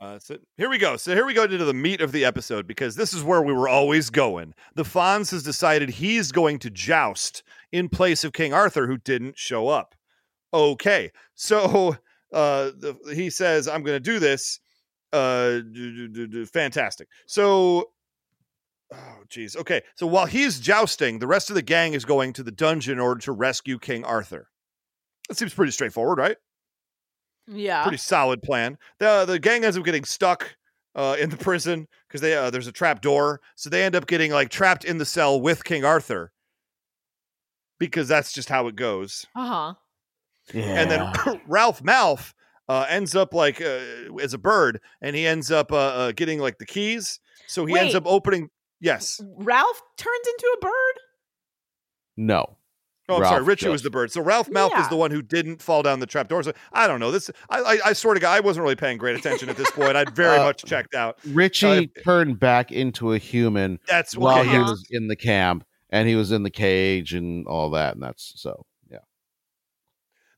Uh, so here we go. So here we go into the meat of the episode because this is where we were always going. The Fonz has decided he's going to joust in place of King Arthur, who didn't show up. Okay, so uh, the, he says, "I'm going to do this." Uh, do- do- do- fantastic. So, oh, geez. Okay, so while he's jousting, the rest of the gang is going to the dungeon in order to rescue King Arthur. That seems pretty straightforward, right? Yeah. pretty solid plan. The the gang ends up getting stuck uh, in the prison because they uh, there's a trap door, so they end up getting like trapped in the cell with King Arthur because that's just how it goes. Uh huh. And then Ralph Malph uh, ends up like uh, as a bird, and he ends up uh, uh, getting like the keys. So he ends up opening. Yes, Ralph turns into a bird. no. Oh, I'm sorry. Ralph Richie was the bird. So Ralph Malph is the one who didn't fall down the trap door. So I don't know. This I I, I sort of I wasn't really paying great attention at this point. I'd very Uh, much checked out. Richie turned back into a human That's while okay. he yeah. was in the camp, and he was in the cage and all that, and that's so yeah.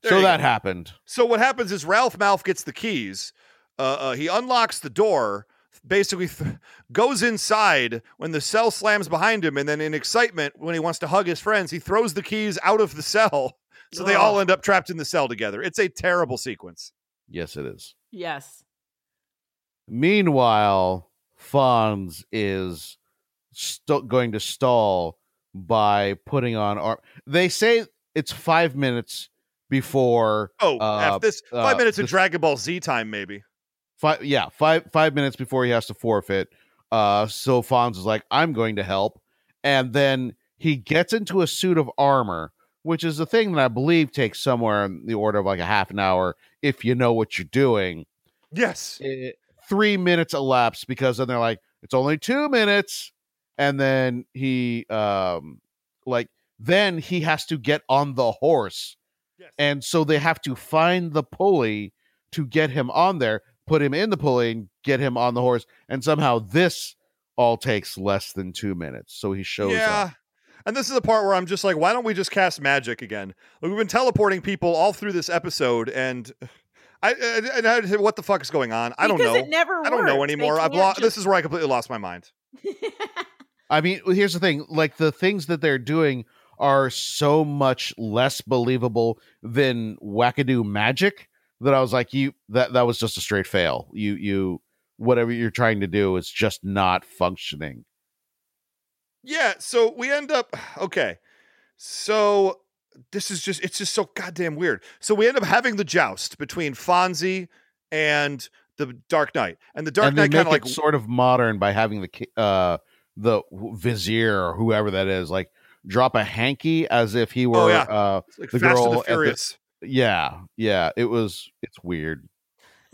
There so that go. happened. So what happens is Ralph Malph gets the keys. Uh, uh, he unlocks the door, basically th- goes inside when the cell slams behind him, and then in excitement, when he wants to hug his friends, he throws the keys out of the cell. So they all end up trapped in the cell together. It's a terrible sequence. Yes, it is. Yes. Meanwhile, Fonz is st- going to stall by putting on arm. They say it's five minutes before. Oh, uh, this five uh, minutes of this- Dragon Ball Z time, maybe. five yeah five five minutes before he has to forfeit uh so Fonz is like i'm going to help and then he gets into a suit of armor which is a thing that i believe takes somewhere in the order of like a half an hour if you know what you're doing Yes. Eh, three minutes elapse because then they're like it's only two minutes and then he um like then he has to get on the horse Yes. and so they have to find the pulley to get him on there put him in the pulley and get him on the horse and somehow this all takes less than two minutes so he shows yeah. up And this is the part where I'm just like, why don't we just cast magic again? Like, we've been teleporting people all through this episode, and I, I, I what the fuck is going on? I don't know. It never I don't know works. They anymore. I've can't lost. just- This is where I completely lost my mind. i mean here's the thing like the things that they're doing are so much less believable than wackadoo magic that i was like you that that was just a straight fail you you whatever you're trying to do is just not functioning Yeah, so we end up okay. So this is just it's just so goddamn weird. So we end up having the joust between Fonzie and the Dark Knight. And the Dark and Knight kind of like sort of modern by having the uh the vizier or whoever that is like drop a hanky as if he were Oh, yeah. uh like the Fast girl and at the the- yeah yeah it was it's weird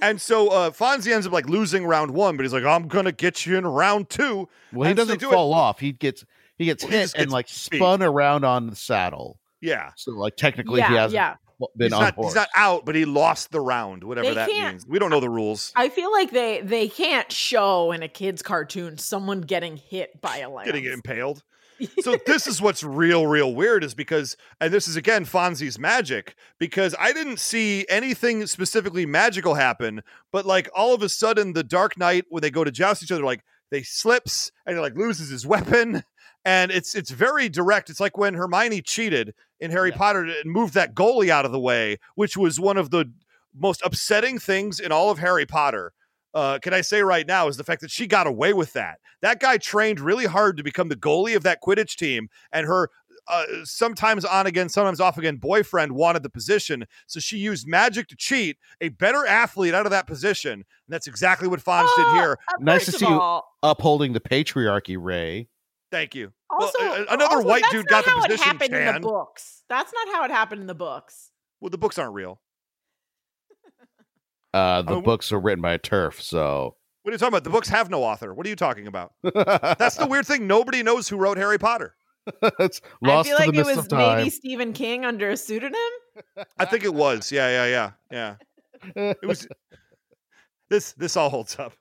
And so uh Fonzie ends up like losing round one, but he's like, I'm gonna get you in round two. well he And so they doesn't do it- fall off he gets he gets Well, he hit just and gets like beat. spun around on the saddle Yeah. so like technically he hasn't yeah. been He's on not, horse he's not out, but he lost the round, whatever They that means. We don't know the rules. I feel like they they can't show in a kids cartoon someone getting hit by a lance. Getting impaled. so this is what's real, real weird is because, and this is again Fonzie's magic, because I didn't see anything specifically magical happen, but like all of a sudden, the Dark Knight when they go to joust each other, like they slips and he like loses his weapon, and it's it's very direct. It's like when Hermione cheated in Harry Yeah. Potter and moved that goalie out of the way, which was one of the most upsetting things in all of Harry Potter. Uh, can I say right now is the fact that she got away with that. That guy trained really hard to become the goalie of that Quidditch team, and her uh, sometimes on again, sometimes off again boyfriend wanted the position, so she used magic to cheat a better athlete out of that position. And that's exactly what Fonz did Oh, here. uh, Nice to see of you- upholding the patriarchy ray Thank you. Also, well, a- another also, white dude got the position. That's not how it position. happened in the books. That's not how it happened in the books. Well, the books aren't real. Uh the Oh, books are written by a TERF so What are you talking about? The books have no author. What are you talking about? That's the weird thing. Nobody knows who wrote Harry Potter. it's lost I feel like the it was maybe Stephen King under a pseudonym. I think it was. Yeah, yeah, yeah, yeah. It was. This this all holds up.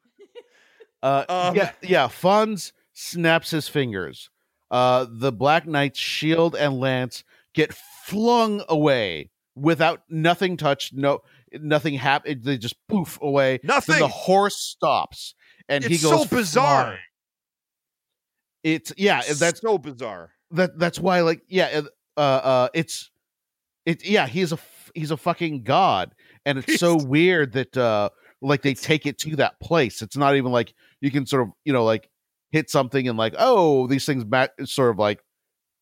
Uh, Um, yeah, yeah. Fonz snaps his fingers. Uh, the Black Knight's shield and lance get flung away without nothing touched. No, nothing happened. They just poof away. Nothing. Then the horse stops, and he It's goes so bizarre. flying. It's yeah. That's so bizarre. that. That's why, like, yeah. Uh, uh, it's it. Yeah, he's a he's a fucking god, and it's so weird that uh, like they take it to that place. It's not even like you can sort of you know like hit something and like oh these things ma- sort of like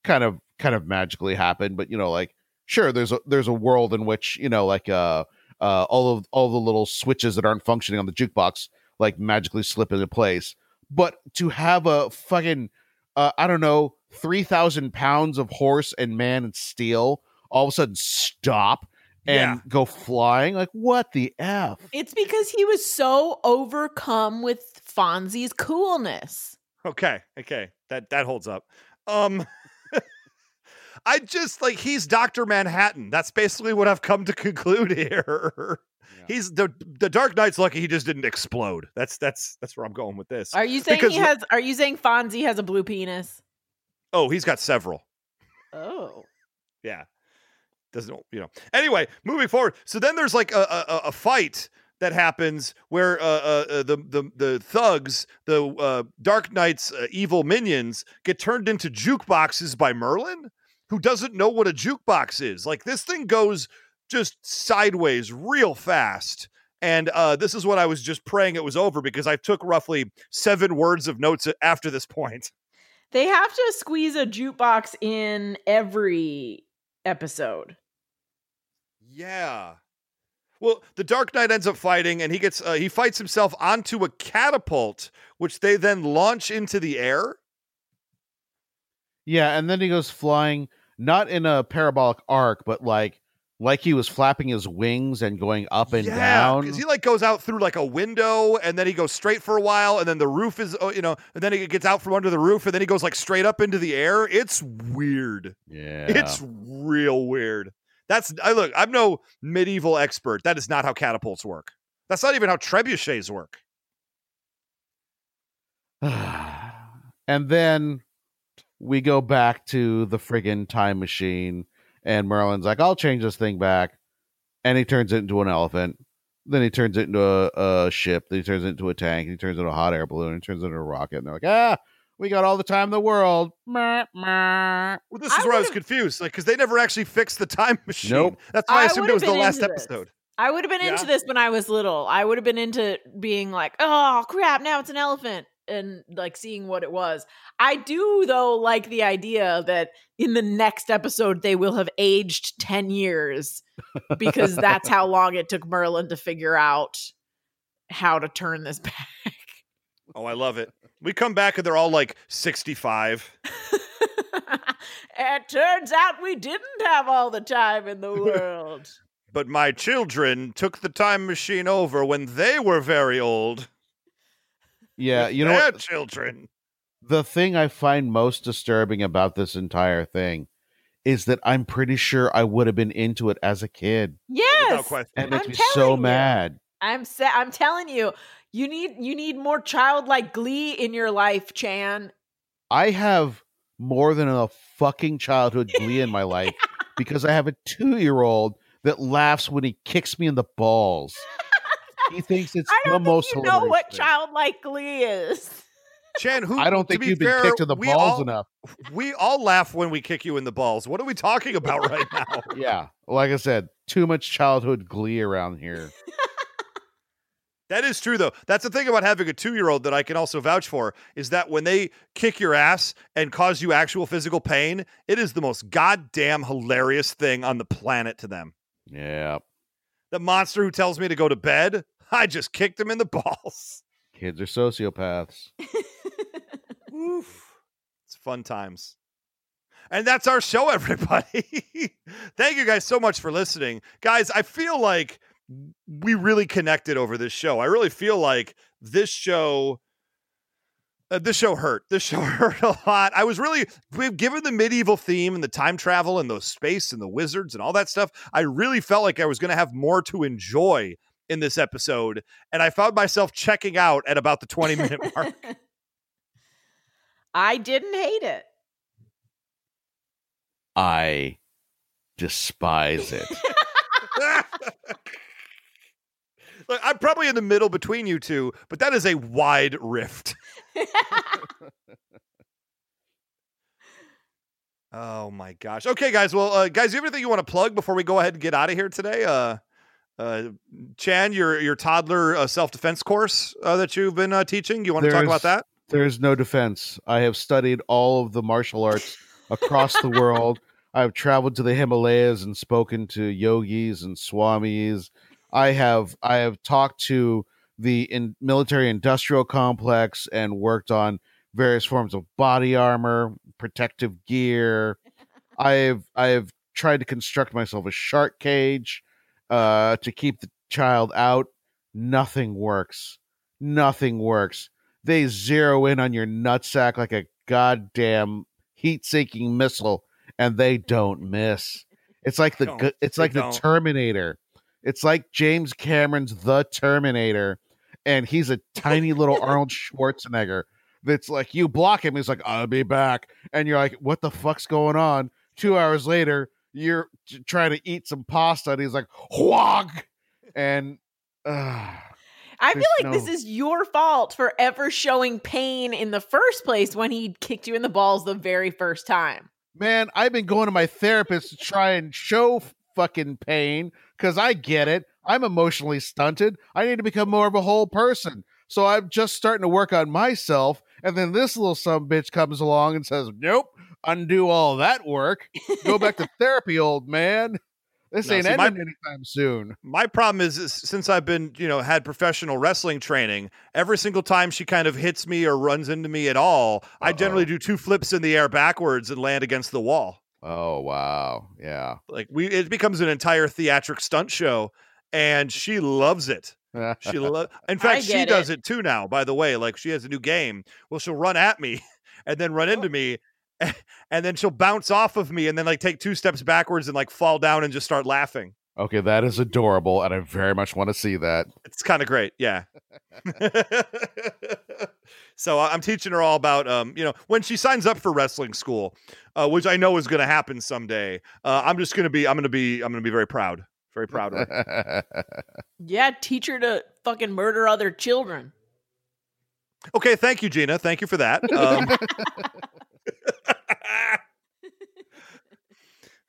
kind of kind of magically happen but you know like sure there's a there's a world in which you know like uh uh all of all the little switches that aren't functioning on the jukebox like magically slip into place but to have a fucking uh i don't know 3000 pounds of horse and man and steel all of a sudden stop and Yeah. go flying like what the f It's because he was so overcome with Fonzie's coolness. Okay, okay, that that holds up. Um, I just like he's Doctor Manhattan. That's basically what I've come to conclude here. He's the the Dark Knight's lucky he just didn't explode. That's that's that's where I'm going with this. Are you saying Because he has? Are you saying Fonzie has a blue penis? Oh, he's got several. Oh, Yeah. Doesn't you know? Anyway, moving forward. So then there's like a a, a- a fight that happens where uh, uh, uh, the the the thugs, the uh, Dark Knight's uh, evil minions, get turned into jukeboxes by Merlin, who doesn't know what a jukebox is. Like this thing goes just sideways real fast. And uh, this is what I was just praying it was over because I took roughly seven words of notes after this point. they have to squeeze a jukebox in every episode. Yeah. Well, the Dark Knight ends up fighting, and he gets uh, he fights himself onto a catapult, which they then launch into the air. Yeah, and then he goes flying, not in a parabolic arc, but like like he was flapping his wings and going up and down. because he like goes out through like a window, and then he goes straight for a while, and then the roof is uh, you know, and then he gets out from under the roof, and then he goes like straight up into the air. It's weird. yeah, It's real weird. That's I look. I'm no medieval expert. That is not how catapults work. That's not even how trebuchets work. and then we go back to the friggin' time machine, and Merlin's like, "I'll change this thing back," and he turns it into an elephant. Then he turns it into a, a ship. Then he turns it into a tank. He turns it into a hot air balloon. He turns it into a rocket. And they're like, "Ah, we got all the time in the world." Meh, meh. Well, this I is where I was confused, like because they never actually fixed the time machine. Nope. That's why I, I assumed it would've was the been last this. episode. I would have been Yeah. into this when I was little. I would have been into being like, oh crap, now it's an elephant and like seeing what it was. I do though like the idea that in the next episode they will have aged 10 years because that's how long it took Merlin to figure out how to turn this back. Oh, I love it. We come back and they're all like 65. it turns out we didn't have all the time in the world. But my children took the time machine over when they were very old. Yeah, with you know their what? children. the thing I find most disturbing about this entire thing is that I'm pretty sure I would have been into it as a kid. Without Yes. question. And it makes I'm me so you. mad. I'm sa- I'm telling you, you need you need more childlike glee in your life, Chan. I have more than enough fucking childhood glee in my life because I have a two year old that laughs when he kicks me in the balls. He thinks it's I the don't most think you know hilarious what thing. childlike glee is. Chan, who I don't think be you've been fair, kicked in the balls all, enough. We all laugh when we kick you in the balls. What are we talking about right now? Yeah, like I said, too much childhood glee around here. That is true, though. That's the thing about having a two year old that I can also vouch for is that when they kick your ass and cause you actual physical pain, it is the most goddamn hilarious thing on the planet to them. Yeah, The monster who tells me to go to bed, I just kicked him in the balls. kids are sociopaths. Oof. It's fun times. And that's our show, everybody. Thank you guys so much for listening. Guys, I feel like we really connected over this show. I really feel like this show. Uh, this show hurt. This show hurt a lot. I was really, we've given the medieval theme and the time travel and the space and the wizards and all that stuff. I really felt like I was going to have more to enjoy in this episode. And I found myself checking out at about the 20 minute mark. I didn't hate it. I despise it. Look, I'm probably in the middle between you two, but that is a wide rift. oh my gosh. Okay, guys. Well, uh, guys, you have anything you want to plug before we go ahead and get out of here today? Uh, uh, Chan, your your toddler uh, self defense course uh, that you've been uh, teaching. You want to talk about that? There's no defense. I have studied all of the martial arts across the world. I've traveled to the Himalayas and spoken to yogis and swamis. I have I have talked to the in military industrial complex and worked on various forms of body armor, protective gear. I've I've tried to construct myself a shark cage uh, to keep the child out. Nothing works. Nothing works they zero in on your nutsack like a goddamn heat-seeking missile and they don't miss. It's like the it's like the don't. Terminator. It's like James Cameron's The Terminator, and he's a tiny little Arnold Schwarzenegger. That's like you block him, he's like, "I'll be back," and you're like, "What the fuck's going on?" Two hours later, you're trying to eat some pasta, and he's like, "Whog," and uh, I feel like this is your fault for ever showing pain in the first place when he kicked you in the balls the very first time. man, I've been going to my therapist to try and show fucking pain because I get it. I'm emotionally stunted. I need to become more of a whole person. So I'm just starting to work on myself. And then this little some bitch comes along and says, Nope, undo all that work. Go back to therapy, old man. This No, ain't see, my- anytime soon. My problem is, is since I've been, you know, had professional wrestling training, every single time she kind of hits me or runs into me at all, I generally do two flips in the air backwards and land against the wall. Oh wow. Yeah. Like we it becomes an entire theatric stunt show and she loves it. She lo- in fact she get does it. too now, by the way. Like she has a new game. Well, she'll run at me and then run into me and then she'll bounce off of me and then like take two steps backwards and like fall down and just start laughing. okay, that is adorable, and I very much want to see that. It's kind of great, yeah. so I- I'm teaching her all about, um, you know, when she signs up for wrestling school, uh, which I know is going to happen someday. Uh, I'm just going to be, I'm going to be, I'm going to be very proud, very proud of her. Yeah, teach her to fucking murder other children. Okay, thank you, Gina. Thank you for that. Um,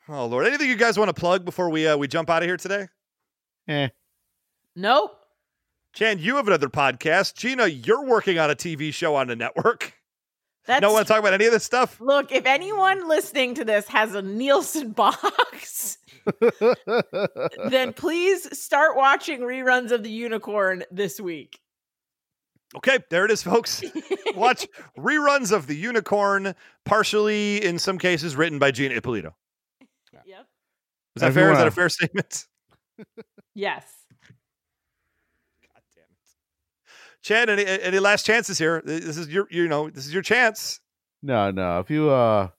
oh Lord, anything you guys want to plug before we uh, we jump out of here today? Eh. Nope. Chan, you have another podcast. Gina, you're working on a TV show on the network. That's Don't want to talk about any of this stuff. Look, if anyone listening to this has a Nielsen box, then please start watching reruns of The Unicorn this week. Okay, there it is, folks. Watch reruns of The Unicorn, partially in some cases written by Gina Ippolito. Yep. Is that If fair? Is that a fair statement? Yes. God damn it. Chad, any any last chances here? This is your you know, this is your chance. No, no. If you uh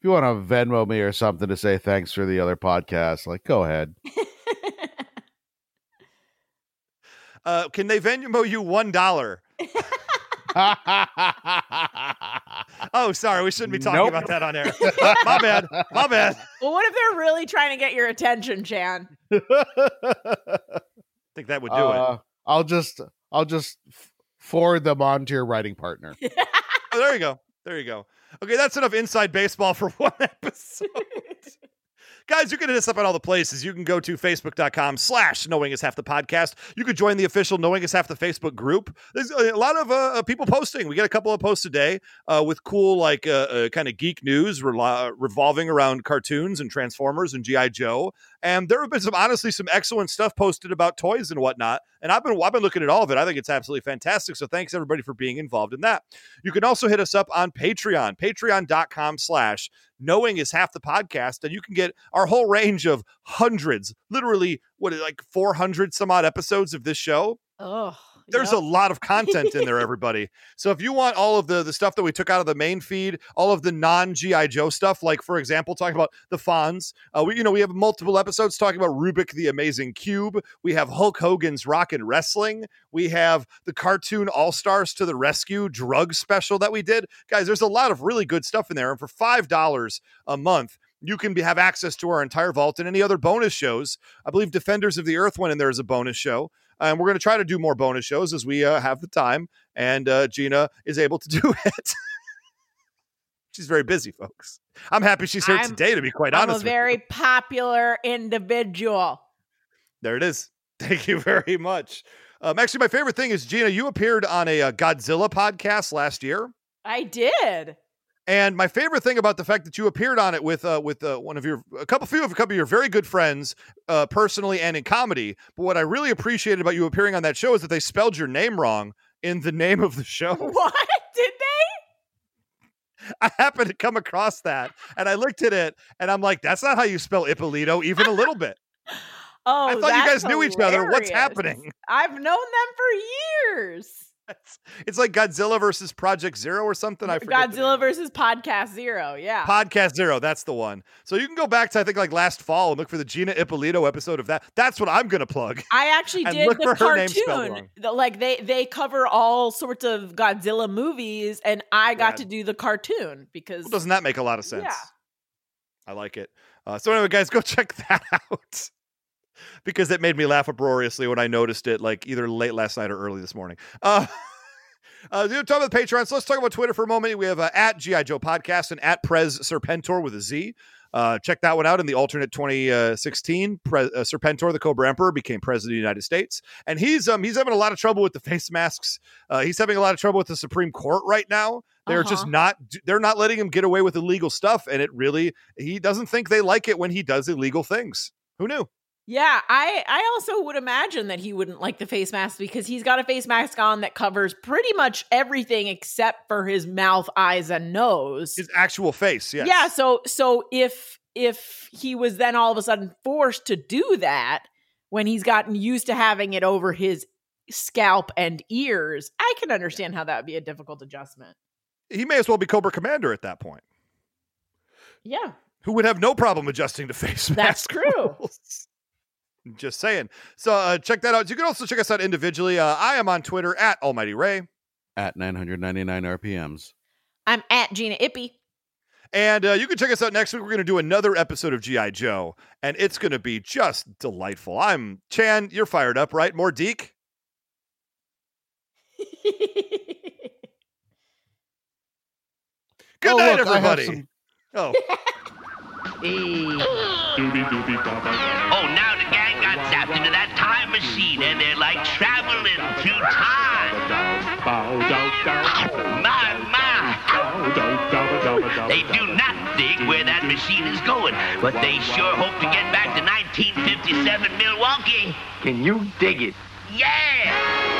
if you want to Venmo me or something to say thanks for the other podcast, like go ahead. Uh, can they Venmo you one dollar? Oh, sorry, we shouldn't be talking Nope. about that on air. My bad. My bad. well, what if they're really trying to get your attention, Chan? I think that would do it. Uh, I'll just I'll just f- forward them on to your writing partner. Oh, there you go. There you go. Okay, that's enough inside baseball for one episode. Guys, you can hit us up at all the places. You can go to facebook.com slash knowing is half the podcast. You could join the official knowing is half the Facebook group. There's a lot of uh, uh, people posting. We get a couple of posts a day uh, with cool, like, uh, uh, kind of geek news rela- revolving around cartoons and Transformers and G.I. Joe. And there have been some, honestly, some excellent stuff posted about toys and whatnot. And I've been, I've been looking at all of it. I think it's absolutely fantastic. So thanks everybody for being involved in that. You can also hit us up on Patreon, patreon.com slash knowing is half the podcast. And you can get our whole range of hundreds, literally, what, like 400 some odd episodes of this show. Oh, There's a lot of content in there, everybody. so if you want all of the the stuff that we took out of the main feed, all of the non GI Joe stuff, like for example, talking about the Fonz, uh, we you know we have multiple episodes talking about Rubik the Amazing Cube. We have Hulk Hogan's Rock and Wrestling. We have the cartoon All Stars to the Rescue drug special that we did. Guys, there's a lot of really good stuff in there, and for five dollars a month. You can be, have access to our entire vault and any other bonus shows. I believe Defenders of the Earth went in there as a bonus show and we're going to try to do more bonus shows as we uh, have the time and uh, gina is able to do it she's very busy folks i'm happy she's here I'm- today to be quite I'm honest a with you. very popular individual. there it is thank you very much um, actually my favorite thing is gina you appeared on a, uh godzilla podcast last year I did. And my favorite thing about the fact that you appeared on it with uh, with uh, one of your a couple few of a couple of your very good friends, uh, personally and in comedy. But what I really appreciated about you appearing on that show is that they spelled your name wrong in the name of the show. What did they? I happened to come across that, and I looked at it, and I'm like, "That's not how you spell Ippolito, even a little bit." Oh, I thought you guys knew each other. What's happening? I've known them for years. It's, it's like Godzilla versus Project Zero or something. I forget. Godzilla versus Podcast Zero. Yeah. Podcast Zero, that's the one. So you can go back to I think like last fall and look for the Gina Ippolito episode of that. That's what I'm gonna plug. I actually did look the for her name spelled cartoon. wrong. The- like they they cover all sorts of Godzilla movies, and I got to do the cartoon because Well, doesn't that make a lot of sense? Yeah. I like it. Uh, so anyway, guys, go check that out because it made me laugh uproariously when I noticed it, like either late last night or early this morning. Uh, uh, you know, talk about the Patreon. So let's talk about Twitter for a moment. We have uh, at GI Joe Podcast and at Prez Serpentor with a Z. Uh, check that one out. In the alternate 2016, Pre- uh, Serpentor, the Cobra Emperor, became president of the United States, and he's um he's having a lot of trouble with the face masks. Uh, he's having a lot of trouble with the Supreme Court right now. They're just Uh-huh. not they're not letting him get away with illegal stuff, and it really he doesn't think they like it when he does illegal things. Who knew? Yeah, I I also would imagine that he wouldn't like the face mask because he's got a face mask on that covers pretty much everything except for his mouth, eyes, and nose. His actual face, yes. Yeah, so so if if he was then all of a sudden forced to do that when he's gotten used to having it over his scalp and ears, I can understand how that would be a difficult adjustment. he may as well be Cobra Commander at that point. Yeah, Who would have no problem adjusting to face That's mask true. rules. Just saying. So uh, check that out. You can also check us out individually. Uh, I am on Twitter at Almighty Ray. At 999 RPMs. I'm at Gina Ippy. And uh, you can check us out next week. We're going to do another episode of G.I. Joe, and it's going to be just delightful. I'm Chan. You're fired up, right? More Deke? Good Oh, night, look, I have everybody. some- Oh, Oh, now and they're like traveling through time. My, my. They do not think where that machine is going, but they sure hope to get back to 1957 Milwaukee. Can you dig it? Yeah!